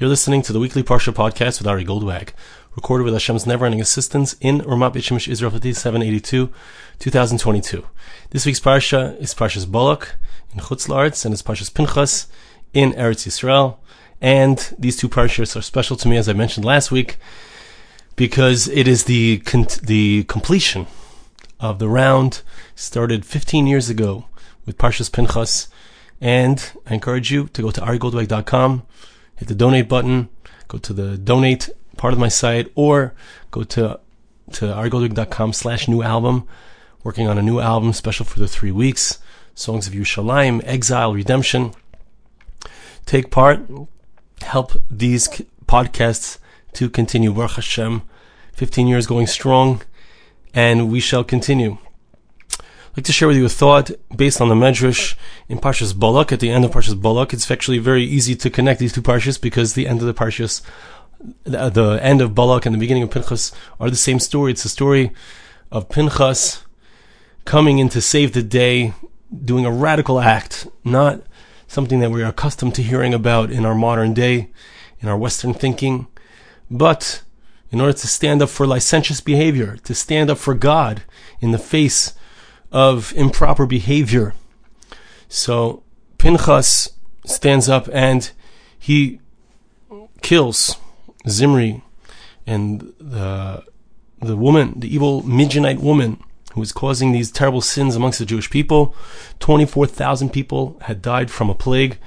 You're listening to the weekly Parsha podcast with Ari Goldwag, recorded with Hashem's never-ending assistance in Ramat Beit Shemesh, Israel, 5782, 2022. This week's Parsha is Parshas Balak in Chutz La'aretz, and it's Parshas Pinchas in Eretz Yisrael. And these two Parshas are special to me, as I mentioned last week, because it is the con- the completion of the round started 15 years ago with Parshas Pinchas. And I encourage you to go to arigoldwag.com hit the donate button, go to the donate part of my site, or go to to arigoldwag.com slash new album, working on a new album special for the three weeks, Songs of Yerushalayim, Exile, Redemption. Take part, help these podcasts to continue. Baruch Hashem, 15 years going strong, and we shall continue. Like to share with you a thought based on the Medrash in Parshas Balak. At the end of Parshas Balak, it's actually very easy to connect these two Parshas because the end of the Parshas, the, the end of Balak and the beginning of Pinchas are the same story. It's the story of Pinchas coming in to save the day, doing a radical act, not something that we're accustomed to hearing about in our modern day, in our Western thinking, but in order to stand up for licentious behavior, to stand up for God in the face of improper behavior. So Pinchas stands up and he kills Zimri and the the woman, the evil Midianite woman who was causing these terrible sins amongst the Jewish people. 24,000 people had died from a plague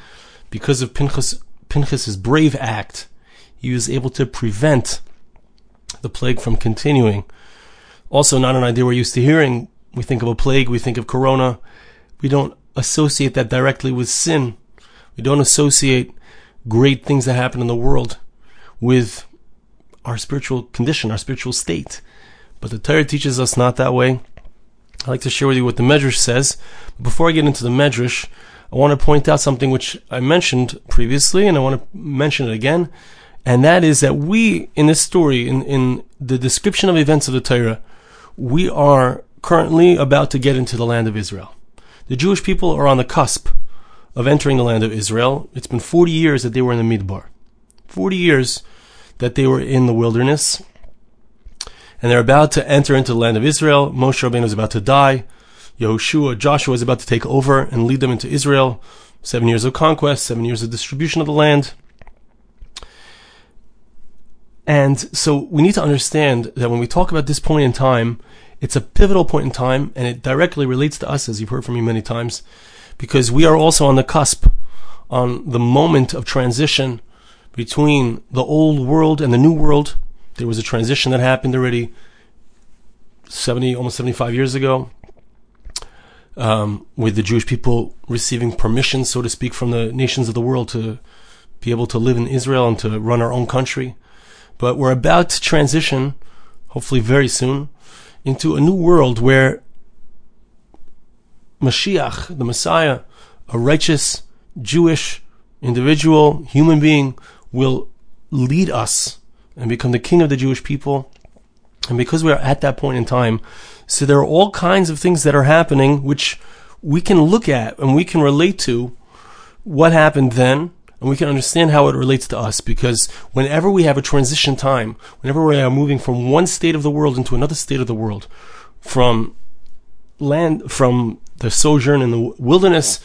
because of Pinchas Pinchas's brave act. He was able to prevent the plague from continuing. Also, not an idea we're used to hearing, we think of a plague, we think of corona. We don't associate that directly with sin. We don't associate great things that happen in the world with our spiritual condition, our spiritual state. But the Torah teaches us not that way. I'd like to share with you what the Medrash says. Before I get into the Medrash, I want to point out something which I mentioned previously, and I want to mention it again. And that is that we, in this story, in, in the description of events of the Torah, we are currently about to get into the land of Israel. The Jewish people are on the cusp of entering the land of Israel. It's been 40 years that they were in the Midbar. 40 years that they were in the wilderness. And they're about to enter into the land of Israel. Moshe Rabbeinu is about to die. Yehoshua, Joshua is about to take over and lead them into Israel. Seven years of conquest, seven years of distribution of the land. And so we need to understand that when we talk about this point in time, it's a pivotal point in time, and it directly relates to us, as you've heard from me many times, because we are also on the cusp, on the moment of transition between the old world and the new world. There was a transition that happened already 70, almost 75 years ago, um, with the Jewish people receiving permission, so to speak, from the nations of the world to be able to live in Israel and to run our own country. But we're about to transition, hopefully very soon, into a new world where Mashiach, the Messiah, a righteous Jewish individual, human being, will lead us and become the king of the Jewish people. And because we are at that point in time, so there are all kinds of things that are happening which we can look at and we can relate to what happened then and we can understand how it relates to us because whenever we have a transition time, whenever we are moving from one state of the world into another state of the world, from land, from the sojourn in the wilderness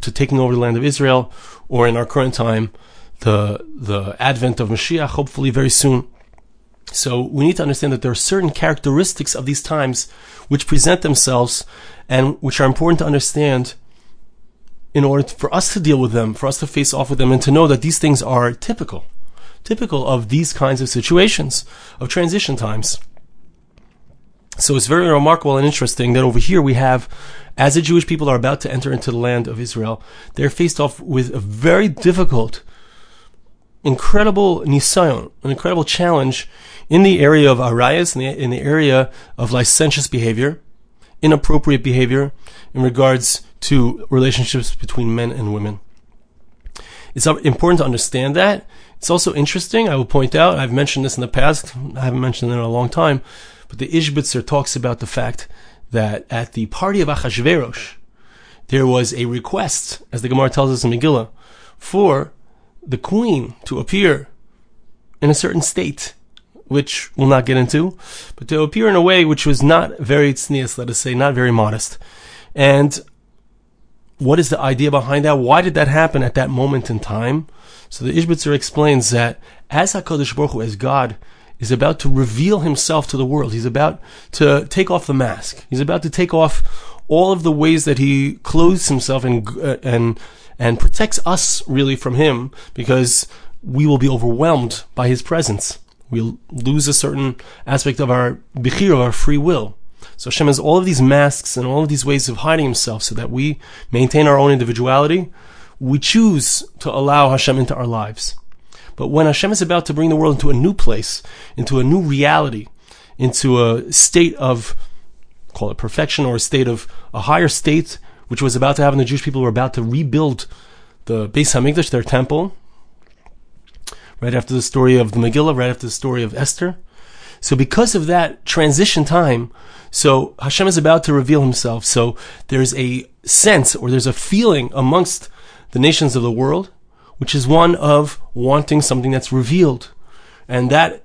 to taking over the land of Israel, or in our current time, the, the advent of Mashiach, hopefully very soon. So we need to understand that there are certain characteristics of these times which present themselves and which are important to understand in order for us to deal with them, for us to face off with them, and to know that these things are typical, typical of these kinds of situations, of transition times. So it's very remarkable and interesting that over here we have, as the Jewish people are about to enter into the land of Israel, they're faced off with a very difficult, incredible nisayon, an incredible challenge in the area of arayas, in the, in the area of licentious behavior, inappropriate behavior in regards to relationships between men and women. It's important to understand that. It's also interesting. I will point out, I've mentioned this in the past. I haven't mentioned it in a long time, but the Ishbitzer talks about the fact that at the party of Achashverosh, there was a request, as the Gemara tells us in Megillah, for the queen to appear in a certain state, which we'll not get into, but to appear in a way which was not very tznius, let us say, not very modest. And what is the idea behind that? Why did that happen at that moment in time? So the Ishbitzer explains that as HaKadosh Baruch Hu, as God, is about to reveal himself to the world, he's about to take off the mask. He's about to take off all of the ways that he clothes himself and, uh, and, and protects us really from him because we will be overwhelmed by his presence. We'll lose a certain aspect of our bichir, of our free will. So Hashem has all of these masks and all of these ways of hiding himself so that we maintain our own individuality. We choose to allow Hashem into our lives. But when Hashem is about to bring the world into a new place, into a new reality, into a state of, call it perfection, or a state of a higher state, which was about to happen, the Jewish people were about to rebuild the Beis Hamikdash, their temple, right after the story of the Megillah, right after the story of Esther. So because of that transition time, so Hashem is about to reveal himself. So there's a sense or there's a feeling amongst the nations of the world, which is one of wanting something that's revealed. And that,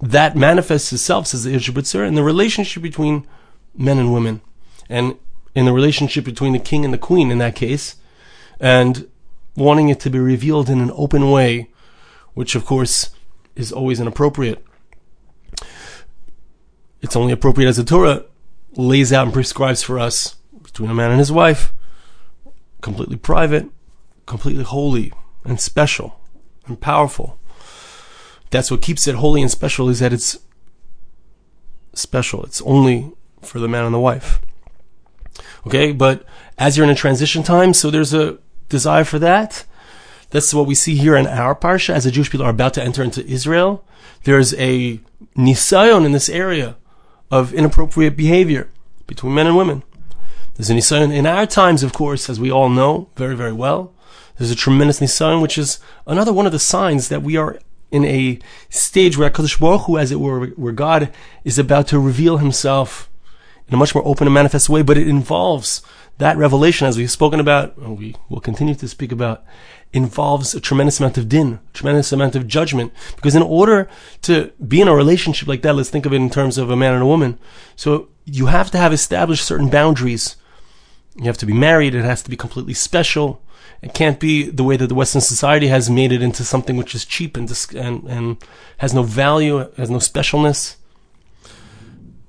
that manifests itself, says the Ishbitzer, in the relationship between men and women. And in the relationship between the king and the queen in that case. And wanting it to be revealed in an open way, which of course is always inappropriate it's only appropriate as the Torah lays out and prescribes for us between a man and his wife, completely private, completely holy and special and powerful. That's what keeps it holy and special is that it's special. It's only for the man and the wife. Okay, but as you're in a transition time, so there's a desire for that. That's what we see here in our parsha as the Jewish people are about to enter into Israel. There's a nisayon in this area of inappropriate behavior between men and women. There's a nisayon in our times, of course, as we all know very, very well. There's a tremendous nisayon, which is another one of the signs that we are in a stage where Kadosh Baruch Hu, as it were, where God is about to reveal Himself in a much more open and manifest way, but it involves that revelation, as we've spoken about, and we will continue to speak about, involves a tremendous amount of din, tremendous amount of judgment. Because in order to be in a relationship like that, let's think of it in terms of a man and a woman. So you have to have established certain boundaries. You have to be married. It has to be completely special. It can't be the way that the Western society has made it into something which is cheap and, and, and has no value, has no specialness.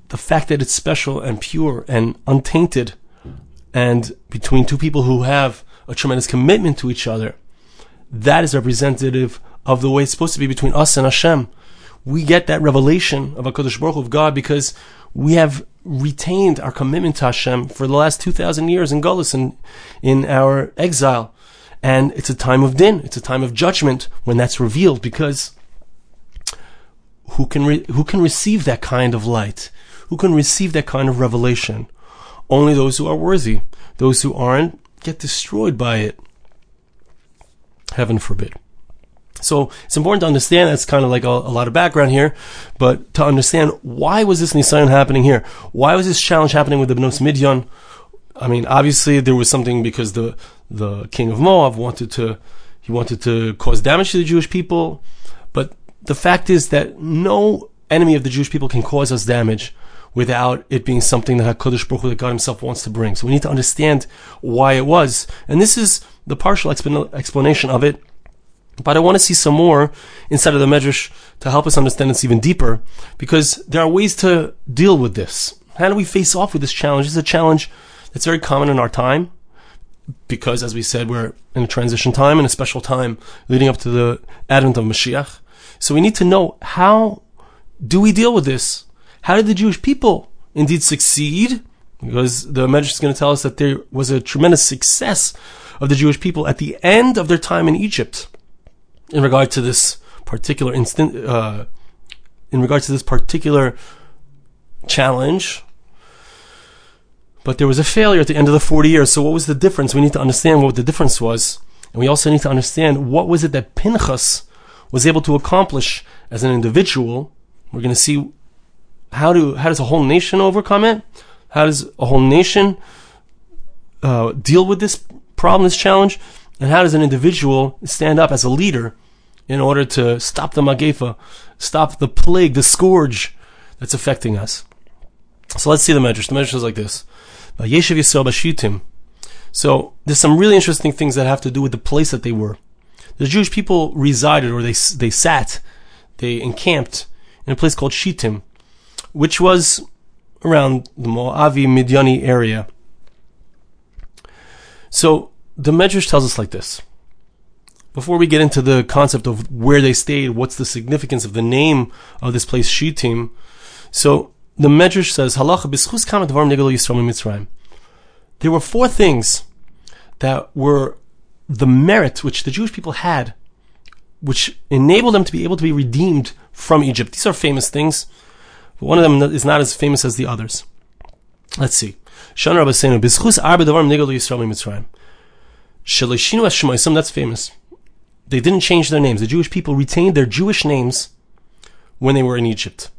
The fact that it's special and pure and untainted and between two people who have a tremendous commitment to each other, that is representative of the way it's supposed to be between us and Hashem. We get that revelation of HaKadosh Baruch Hu, of God because we have retained our commitment to Hashem for the last 2,000 years in Golis and in our exile. And it's a time of din, it's a time of judgment when that's revealed because who can, re- who can receive that kind of light? Who can receive that kind of revelation? Only those who are worthy. Those who aren't get destroyed by it. Heaven forbid. So it's important to understand that's kind of like a, a, lot of background here, but to understand why was this Nisayon happening here? Why was this challenge happening with the Bnos Midyan? I mean, obviously there was something because the the king of Moab wanted to he wanted to cause damage to the Jewish people, but the fact is that no enemy of the Jewish people can cause us damage without it being something that HaKadosh Baruch Hu, that God Himself wants to bring. So we need to understand why it was. And this is the partial explanation of it. But I want to see some more inside of the Medrash to help us understand this even deeper, because there are ways to deal with this. How do we face off with this challenge? This is a challenge that's very common in our time, because as we said, we're in a transition time and a special time leading up to the advent of Mashiach. So we need to know how do we deal with this? How did the Jewish people indeed succeed? Because the Medrash is going to tell us that there was a tremendous success of the Jewish people at the end of their time in Egypt in regard to this particular instant, uh, in regard to this particular challenge. But there was a failure at the end of the 40 years. So what was the difference? We need to understand what the difference was. And we also need to understand what was it that Pinchas was able to accomplish as an individual. We're going to see how do how does a whole nation overcome it? How does a whole nation uh, deal with this problem, this challenge? And how does an individual stand up as a leader in order to stop the magefa, stop the plague, the scourge that's affecting us? So let's see the Medrash. The Medrash is like this. So there's some really interesting things that have to do with the place that they were. The Jewish people resided, or they they sat, they encamped in a place called Shittim, which was around the Moavi Midyani area. So the Medrash tells us like this. Before we get into the concept of where they stayed, what's the significance of the name of this place, Shittim? So the Medrash says, Halacha b'schus kamat dvarim negel Yisrael Mitzrayim. There were four things that were the merit which the Jewish people had, which enabled them to be able to be redeemed from Egypt. These are famous things, but one of them is not as famous as the others. Let's see. Shan Rabbeinu, b'schus arba dvarim negel Yisrael Mitzrayim. Shalishinu es that's famous. They didn't change their names. The Jewish people retained their Jewish names when they were in Egypt.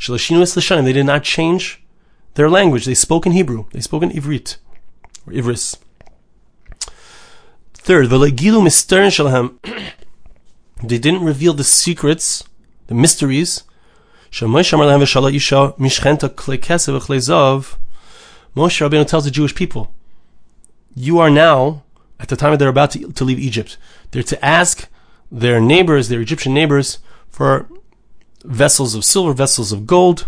Shalashinu es they did not change their language. They spoke in Hebrew. They spoke in Ivrit or Ivris. Third, v'legilu misterin shalhem. They didn't reveal the secrets, the mysteries. Moshe Rabbeinu tells the Jewish people, you are now, at the time they're about to, to leave Egypt, they're to ask their neighbors, their Egyptian neighbors, for vessels of silver, vessels of gold.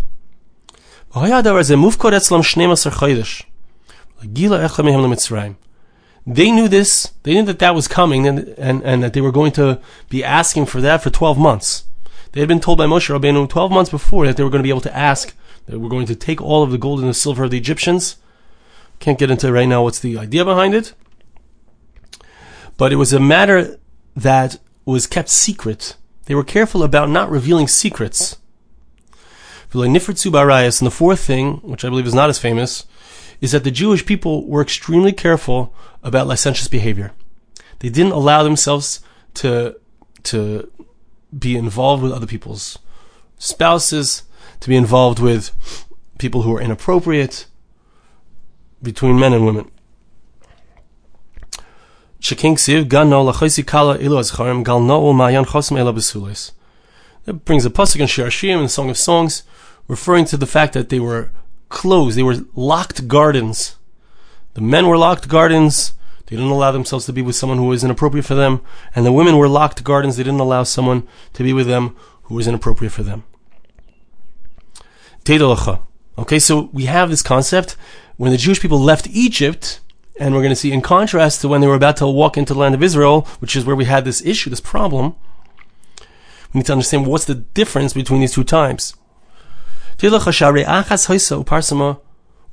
They knew this, they knew that that was coming and, and, and that they were going to be asking for that for 12 months. They had been told by Moshe Rabbeinu 12 months before that they were going to be able to ask, that we're going to take all of the gold and the silver of the Egyptians. Can't get into it right now what's the idea behind it. But it was a matter that was kept secret they were careful about not revealing secrets. And the fourth thing, which I believe is not as famous, is that the Jewish people were extremely careful about licentious behavior. They didn't allow themselves to, to be involved with other people's spouses, to be involved with people who are inappropriate between men and women. That brings a pasuk in Shir in Song of Songs, referring to the fact that they were closed, they were locked gardens. The men were locked gardens. They didn't allow themselves to be with someone who was inappropriate for them, and the women were locked gardens. They didn't allow someone to be with them who was inappropriate for them. Okay, so we have this concept when the Jewish people left Egypt and we're going to see, in contrast to when they were about to walk into the land of Israel, which is where we had this issue, this problem, we need to understand what's the difference between these two times.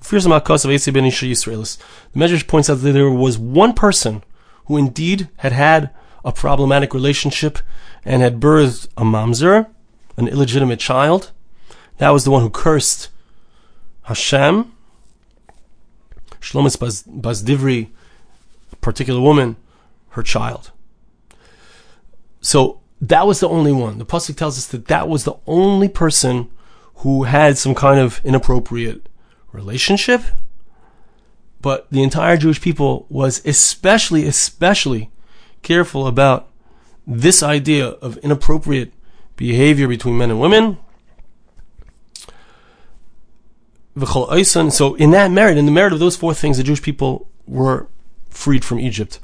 The Medrash points out that there was one person who indeed had had a problematic relationship and had birthed a mamzer, an illegitimate child. That was the one who cursed Hashem Shlomis bas Divri, a particular woman, her child. So that was the only one. The pasuk tells us that that was the only person who had some kind of inappropriate relationship. But the entire Jewish people was especially, especially careful about this idea of inappropriate behavior between men and women So in that merit, in the merit of those four things, the Jewish people were freed from Egypt.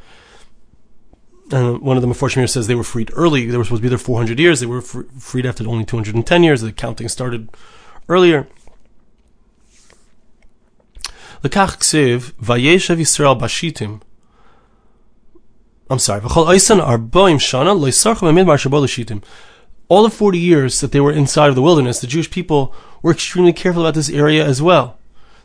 And one of the Meforshim says they were freed early. They were supposed to be there 400 years. They were freed after only 210 years. The counting started earlier. Lekach ksiv vayeshev Yisrael bashitim. I'm sorry. V'chol oisan arboim shana loisarchem amidbar shabo l'shitim all the 40 years that they were inside of the wilderness, the Jewish people were extremely careful about this area as well.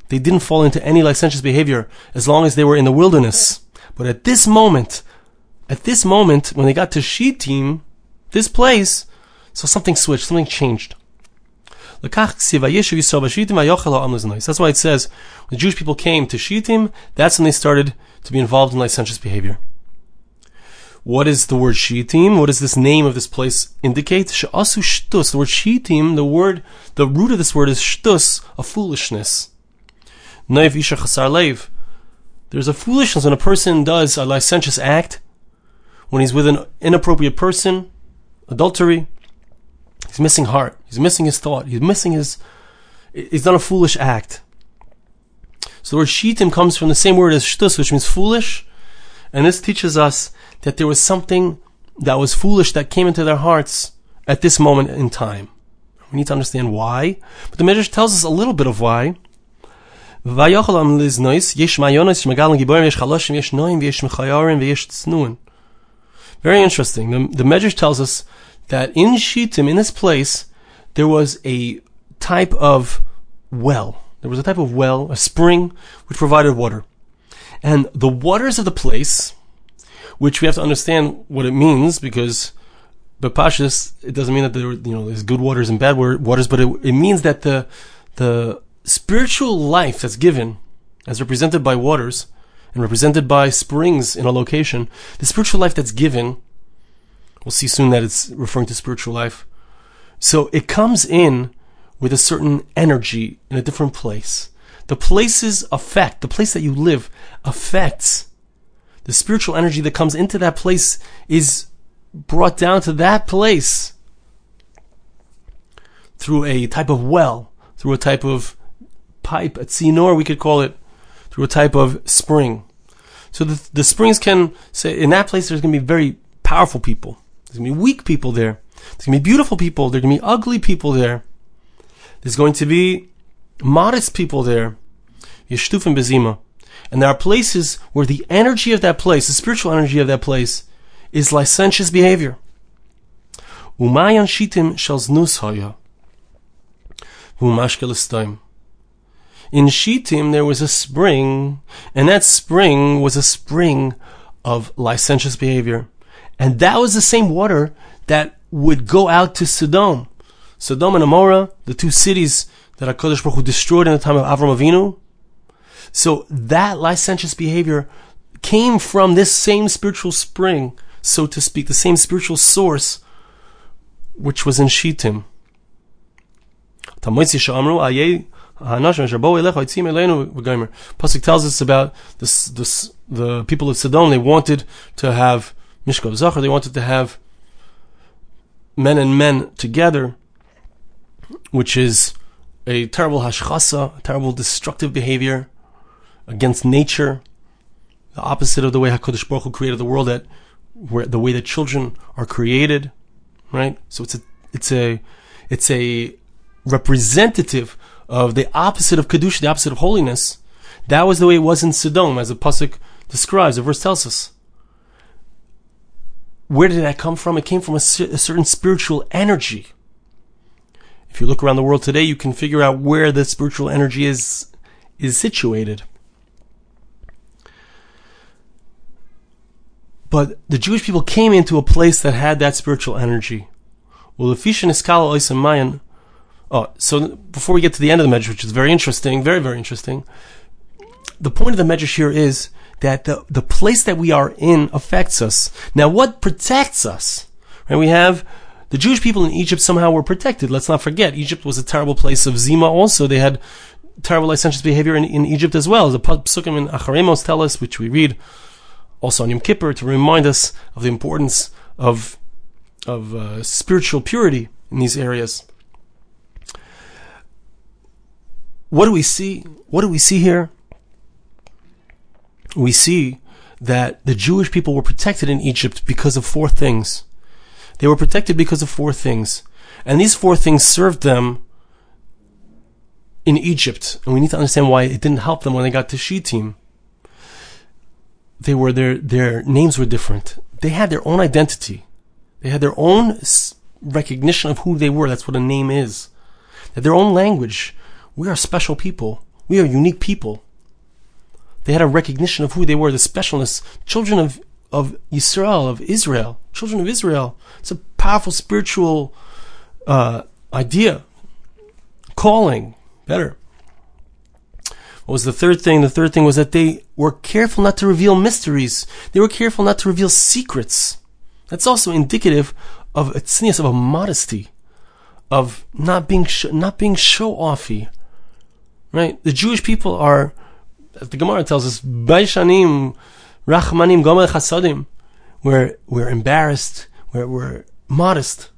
They didn't fall into any licentious behavior as long as they were in the wilderness. But at this moment, at this moment, when they got to Shittim, this place, so something switched, something changed. That's why it says when the Jewish people came to Shittim, that's when they started to be involved in licentious behavior. What is the word Shittim? What does this name of this place indicate? She'asu shtus. The word Shittim, the word, the root of this word is shtus, a foolishness. Naiv isha chasar leiv. There's a foolishness when a person does a licentious act, when he's with an inappropriate person, adultery. He's missing heart. He's missing his thought. He's missing his. He's done a foolish act. So the word shitim comes from the same word as shtus, which means foolish. And this teaches us that there was something that was foolish that came into their hearts at this moment in time. We need to understand why. But the Midrash tells us a little bit of why. Very interesting. The, the Medrash tells us that in Shittim, in this place, there was a type of well. There was a type of well, a spring, which provided water. And the waters of the place, which we have to understand what it means, because Bepashis, it doesn't mean that there, you know, there's good waters and bad waters, but it, it means that the, the spiritual life that's given, as represented by waters, and represented by springs in a location, the spiritual life that's given, we'll see soon that it's referring to spiritual life. So it comes in with a certain energy in a different place. The place's effect, the place that you live, affects the spiritual energy that comes into that place is brought down to that place through a type of well, through a type of pipe, a tzinor, we could call it, through a type of spring. So the, the springs can say, in that place, there's going to be very powerful people. There's going to be weak people there. There's going to be beautiful people. There's going to be ugly people there. There's going to be modest people there. Yeshtufim bezima. And there are places where the energy of that place, the spiritual energy of that place, is licentious behavior. Umayan shitim. In Shittim there was a spring, and that spring was a spring of licentious behavior. And that was the same water that would go out to Sodom. Sodom and Amorah, the two cities that HaKadosh Baruch Hu destroyed in the time of Avram Avinu. So that licentious behavior came from this same spiritual spring, so to speak, the same spiritual source, which was in Shittim. Pasuk tells us about this, this, the people of Sodom. They wanted to have Mishkav Zachar. They wanted to have men and men together, which is a terrible hashchasa, terrible destructive behavior against nature, the opposite of the way Hakadosh Baruch Hu created the world. That where the way that children are created, right? So it's a it's a it's a representative of the opposite of kedusha, the opposite of holiness. That was the way it was in Sodom, as the pasuk describes. The verse tells us. Where did that come from? It came from a, a certain spiritual energy. If you look around the world today, you can figure out where the spiritual energy is is situated. But the Jewish people came into a place that had that spiritual energy. Well, Mayan. Oh, so before we get to the end of the medrash, which is very interesting, very very interesting, the point of the medrash here is that the the place that we are in affects us. Now, what protects us? Right? We have the Jewish people in Egypt somehow were protected. Let's not forget, Egypt was a terrible place of zima. Also, they had terrible licentious behavior in, in Egypt as well. The psukim in Acharei Mos tell us, which we read also on Yom Kippur to remind us of the importance of of uh, spiritual purity in these areas. What do we see? What do we see here? We see that the Jewish people were protected in Egypt because of four things. They were protected because of four things. And these four things served them in Egypt. And we need to understand why it didn't help them when they got to Shittim they were their their names were different. They had their own identity. They had their own recognition of who they were. That's what a name is. They had their own language. We are special people. We are unique people. They had a recognition of who they were, the specialness, children of of Israel, of Israel, children of Israel. It's a powerful spiritual uh, idea, calling, better. What was the third thing? The third thing was that they were careful not to reveal mysteries. They were careful not to reveal secrets. That's also indicative of a tznius, of a modesty, of not being sh- not being show offy. Right? The Jewish people are the Gemara tells us, Baishanim, Rachmanim, Gomlei Chasadim. We're, we're embarrassed, we're, we're modest,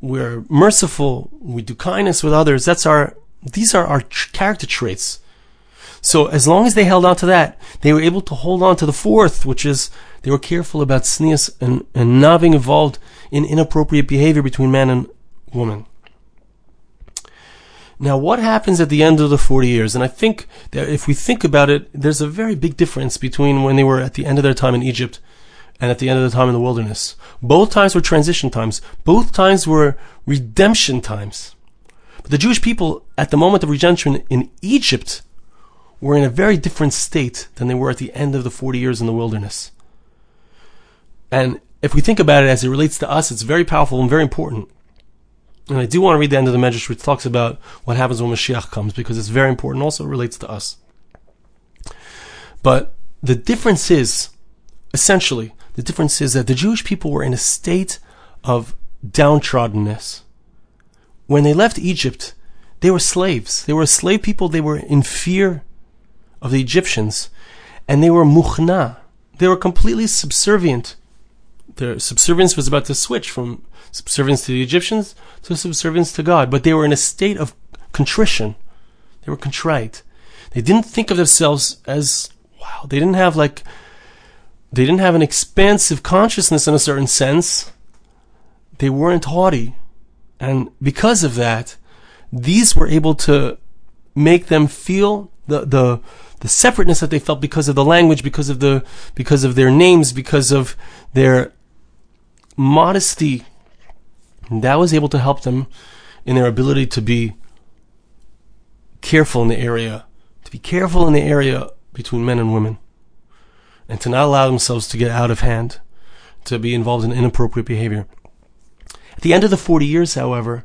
we're merciful, we do kindness with others. That's our, these are our character traits. So as long as they held on to that, they were able to hold on to the fourth, which is they were careful about tznius and, and not being involved in inappropriate behavior between man and woman. Now, what happens at the end of the 40 years? And I think that if we think about it, there's a very big difference between when they were at the end of their time in Egypt and at the end of the time in the wilderness. Both times were transition times. Both times were redemption times. But the Jewish people, at the moment of redemption in Egypt, were in a very different state than they were at the end of the 40 years in the wilderness. And if we think about it as it relates to us, it's very powerful and very important. And I do want to read the end of the Medrash, which talks about what happens when Mashiach comes, because it's very important. Also, relates to us. But the difference is, essentially, the difference is that the Jewish people were in a state of downtroddenness. When they left Egypt, they were slaves. They were a slave people. They were in fear of the Egyptians, and they were muhna. They were completely subservient. Their subservience was about to switch from subservience to the Egyptians to subservience to God, but they were in a state of contrition. They were contrite. They didn't think of themselves as wow. They didn't have like they didn't have an expansive consciousness in a certain sense. They weren't haughty. And because of that, these were able to make them feel the, the, the separateness that they felt because of the language, because of the, because of their names, because of their modesty that was able to help them in their ability to be careful in the area, to be careful in the area between men and women, and to not allow themselves to get out of hand, to be involved in inappropriate behavior. At the end of the 40 years, however,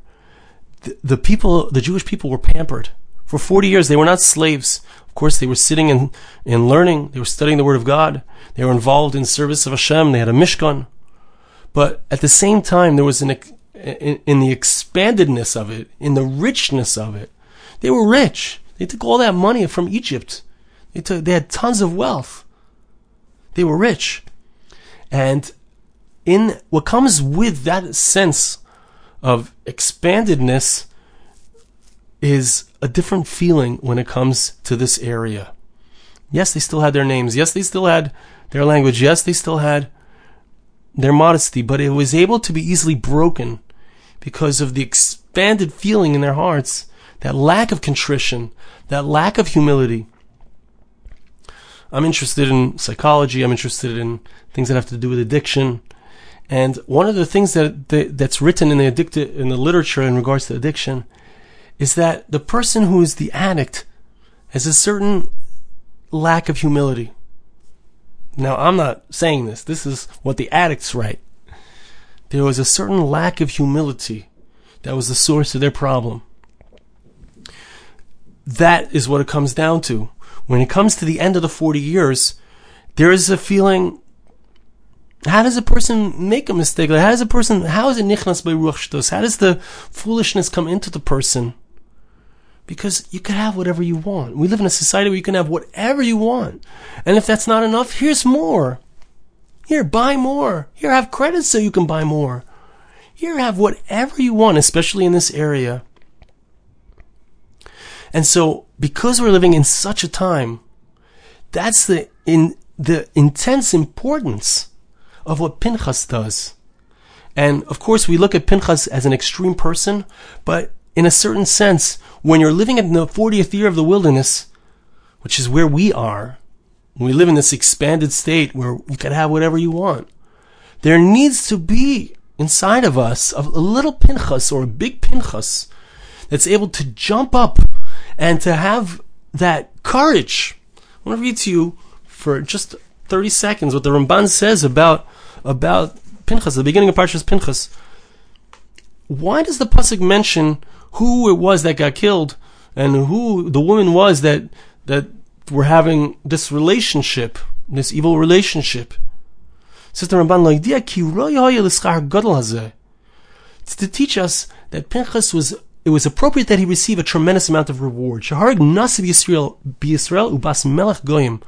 the, the people, the Jewish people were pampered. For 40 years, they were not slaves. Of course, they were sitting and, and learning. They were studying the Word of God. They were involved in service of Hashem. They had a Mishkan. But at the same time, there was an, in, in the expandedness of it, in the richness of it. They were rich. They took all that money from Egypt. They took, they had tons of wealth. They were rich. And in what comes with that sense of expandedness is a different feeling when it comes to this area. Yes, they still had their names. Yes, they still had their language. Yes, they still had their modesty, but it was able to be easily broken because of the expanded feeling in their hearts, that lack of contrition, that lack of humility. I'm interested in psychology. I'm interested in things that have to do with addiction. And one of the things that, that that's written in the addicted in the literature in regards to addiction is that the person who is the addict has a certain lack of humility. Now, I'm not saying this. This is what the addicts write there was a certain lack of humility that was the source of their problem. That is what it comes down to. When it comes to the end of the 40 years, there is a feeling how does a person make a mistake? Like how does a person, how is it nichnas by ruach How does the foolishness come into the person? Because you can have whatever you want. We live in a society where you can have whatever you want. And if that's not enough, here's more. Here, buy more. Here, have credit so you can buy more. Here, have whatever you want, especially in this area. And so, because we're living in such a time, that's the in the intense importance of what Pinchas does. And of course, we look at Pinchas as an extreme person, but in a certain sense, when you're living in the 40th year of the wilderness, which is where we are, when we live in this expanded state where you can have whatever you want. There needs to be inside of us a little pinchas or a big pinchas that's able to jump up and to have that courage. I want to read to you for just 30 seconds what the Ramban says about, about Pinchas, the beginning of Parshas Pinchas. Why does the Pasuk mention who it was that got killed and who the woman was that, that we're having this relationship, this evil relationship. Ramban, It's to teach us that Pinchas was it was appropriate that he receive a tremendous amount of reward. Shaharag Nasiv Yisrael, Yisrael Ubas Melech Goyim,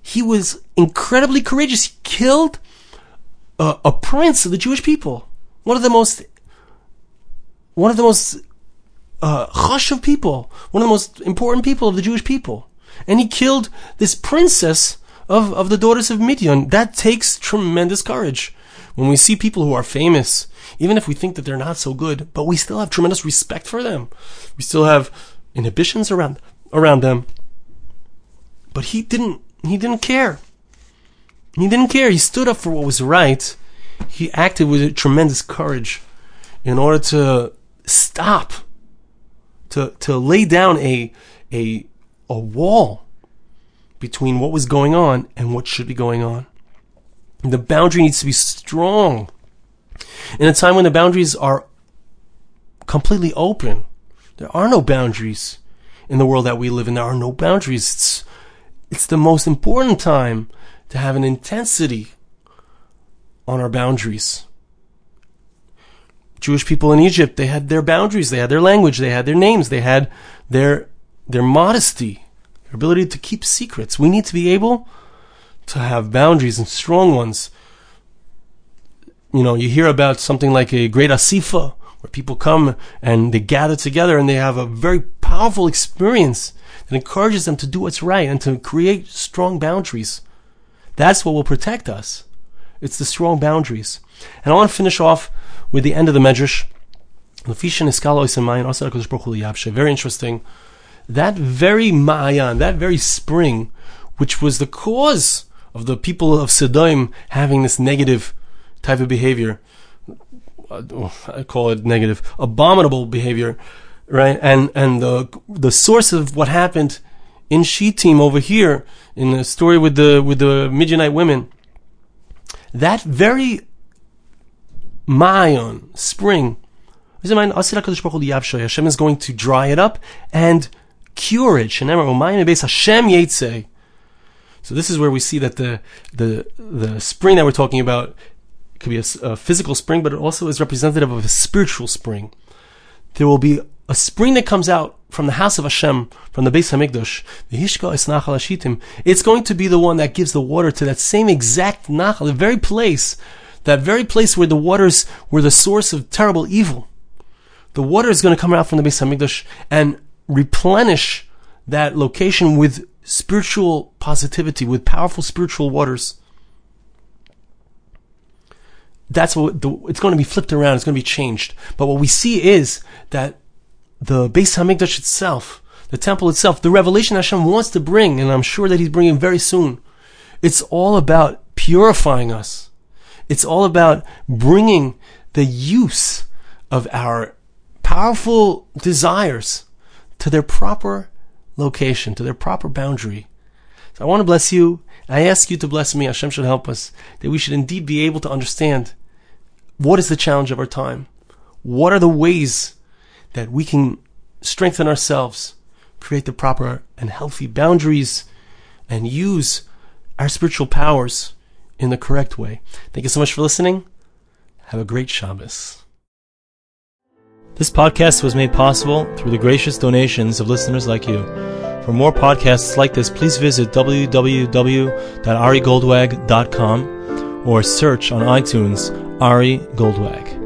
He was incredibly courageous. He killed a, a prince of the Jewish people. One of the most, one of the most uh, of people, one of the most important people of the Jewish people. And he killed this princess of, of the daughters of Midian. That takes tremendous courage. When we see people who are famous, even if we think that they're not so good, but we still have tremendous respect for them. We still have inhibitions around around them. But he didn't he didn't care. He didn't care. He stood up for what was right. He acted with tremendous courage in order to stop to to lay down a a a wall between what was going on and what should be going on. The boundary needs to be strong. In a time when the boundaries are completely open, there are no boundaries in the world that we live in. There are no boundaries. It's, it's the most important time to have an intensity on our boundaries. Jewish people in Egypt, they had their boundaries, they had their language, they had their names, they had their their modesty, their ability to keep secrets. We need to be able to have boundaries and strong ones. You know, you hear about something like a great asifa, where people come and they gather together and they have a very powerful experience that encourages them to do what's right and to create strong boundaries. That's what will protect us. It's the strong boundaries. And I want to finish off with the end of the Medrash. Very interesting. That very Ma'ayan, that very spring, which was the cause of the people of Sodom having this negative type of behavior. Uh, oh, I call it negative, abominable behavior, right? And and the the source of what happened in Shittim over here in the story with the with the Midianite women. That very Mayon spring, Hashem is going to dry it up and cure it. So this is where we see that the the the spring that we're talking about could be a, a physical spring, but it also is representative of a spiritual spring. There will be a spring that comes out from the house of Hashem, from the Beis Hamikdash. The Hishka is Nachal Hashitim, it's going to be the one that gives the water to that same exact nachal, the very place, that very place where the waters were the source of terrible evil. The water is going to come out from the Beis Hamikdash and replenish that location with spiritual positivity, with powerful spiritual waters. That's what the, it's going to be flipped around. It's going to be changed. But what we see is that the Beis Hamikdash itself, the temple itself, the revelation Hashem wants to bring, and I'm sure that He's bringing very soon. It's all about purifying us. It's all about bringing the use of our powerful desires to their proper location, to their proper boundary. So I want to bless you. I ask you to bless me. Hashem should help us that we should indeed be able to understand what is the challenge of our time. What are the ways that we can strengthen ourselves, create the proper and healthy boundaries, and use our spiritual powers in the correct way. Thank you so much for listening. Have a great Shabbos. This podcast was made possible through the gracious donations of listeners like you. For more podcasts like this, please visit www.arigoldwag.com or search on iTunes Ari Goldwag.